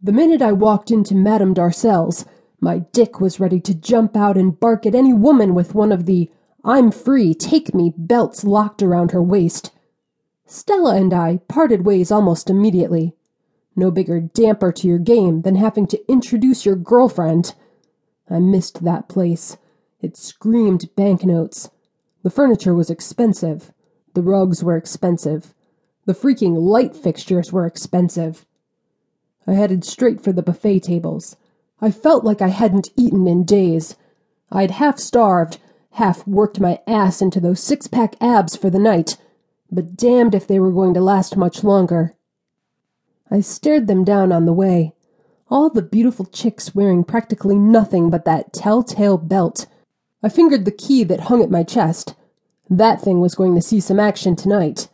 The minute I walked into Madame Darcels, my dick was ready to jump out and bark at any woman with one of the I'm free, take me belts locked around her waist. Stella and I parted ways almost immediately. No bigger damper to your game than having to introduce your girlfriend. I missed that place. It screamed banknotes. The furniture was expensive. The rugs were expensive. The freaking light fixtures were expensive. I headed straight for the buffet tables. I felt like I hadn't eaten in days. I'd half starved, half worked my ass into those six pack abs for the night, but damned if they were going to last much longer. I stared them down on the way. All the beautiful chicks wearing practically nothing but that telltale belt. I fingered the key that hung at my chest. That thing was going to see some action tonight.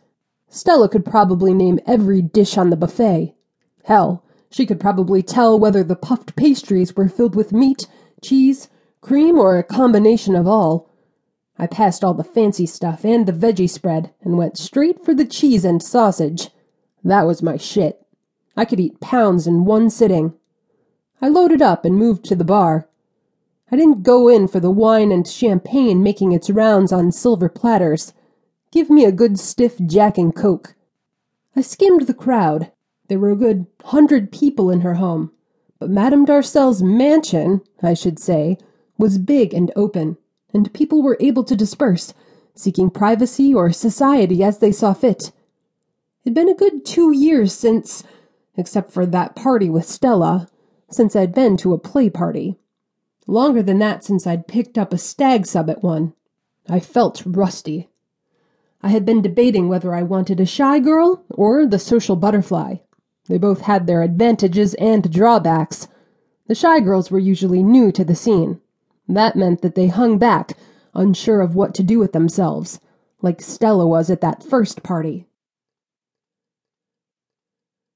Stella could probably name every dish on the buffet. Hell, she could probably tell whether the puffed pastries were filled with meat, cheese, cream, or a combination of all. I passed all the fancy stuff and the veggie spread and went straight for the cheese and sausage. That was my shit. I could eat pounds in one sitting. I loaded up and moved to the bar. I didn't go in for the wine and champagne making its rounds on silver platters. Give me a good stiff Jack and Coke. I skimmed the crowd. There were a good hundred people in her home, but Madame Darcel's mansion, I should say, was big and open, and people were able to disperse, seeking privacy or society as they saw fit. It'd been a good two years since, except for that party with Stella, since I'd been to a play party. Longer than that since I'd picked up a stag sub at one. I felt rusty. I had been debating whether I wanted a shy girl or the social butterfly. They both had their advantages and drawbacks. The shy girls were usually new to the scene. That meant that they hung back, unsure of what to do with themselves, like Stella was at that first party.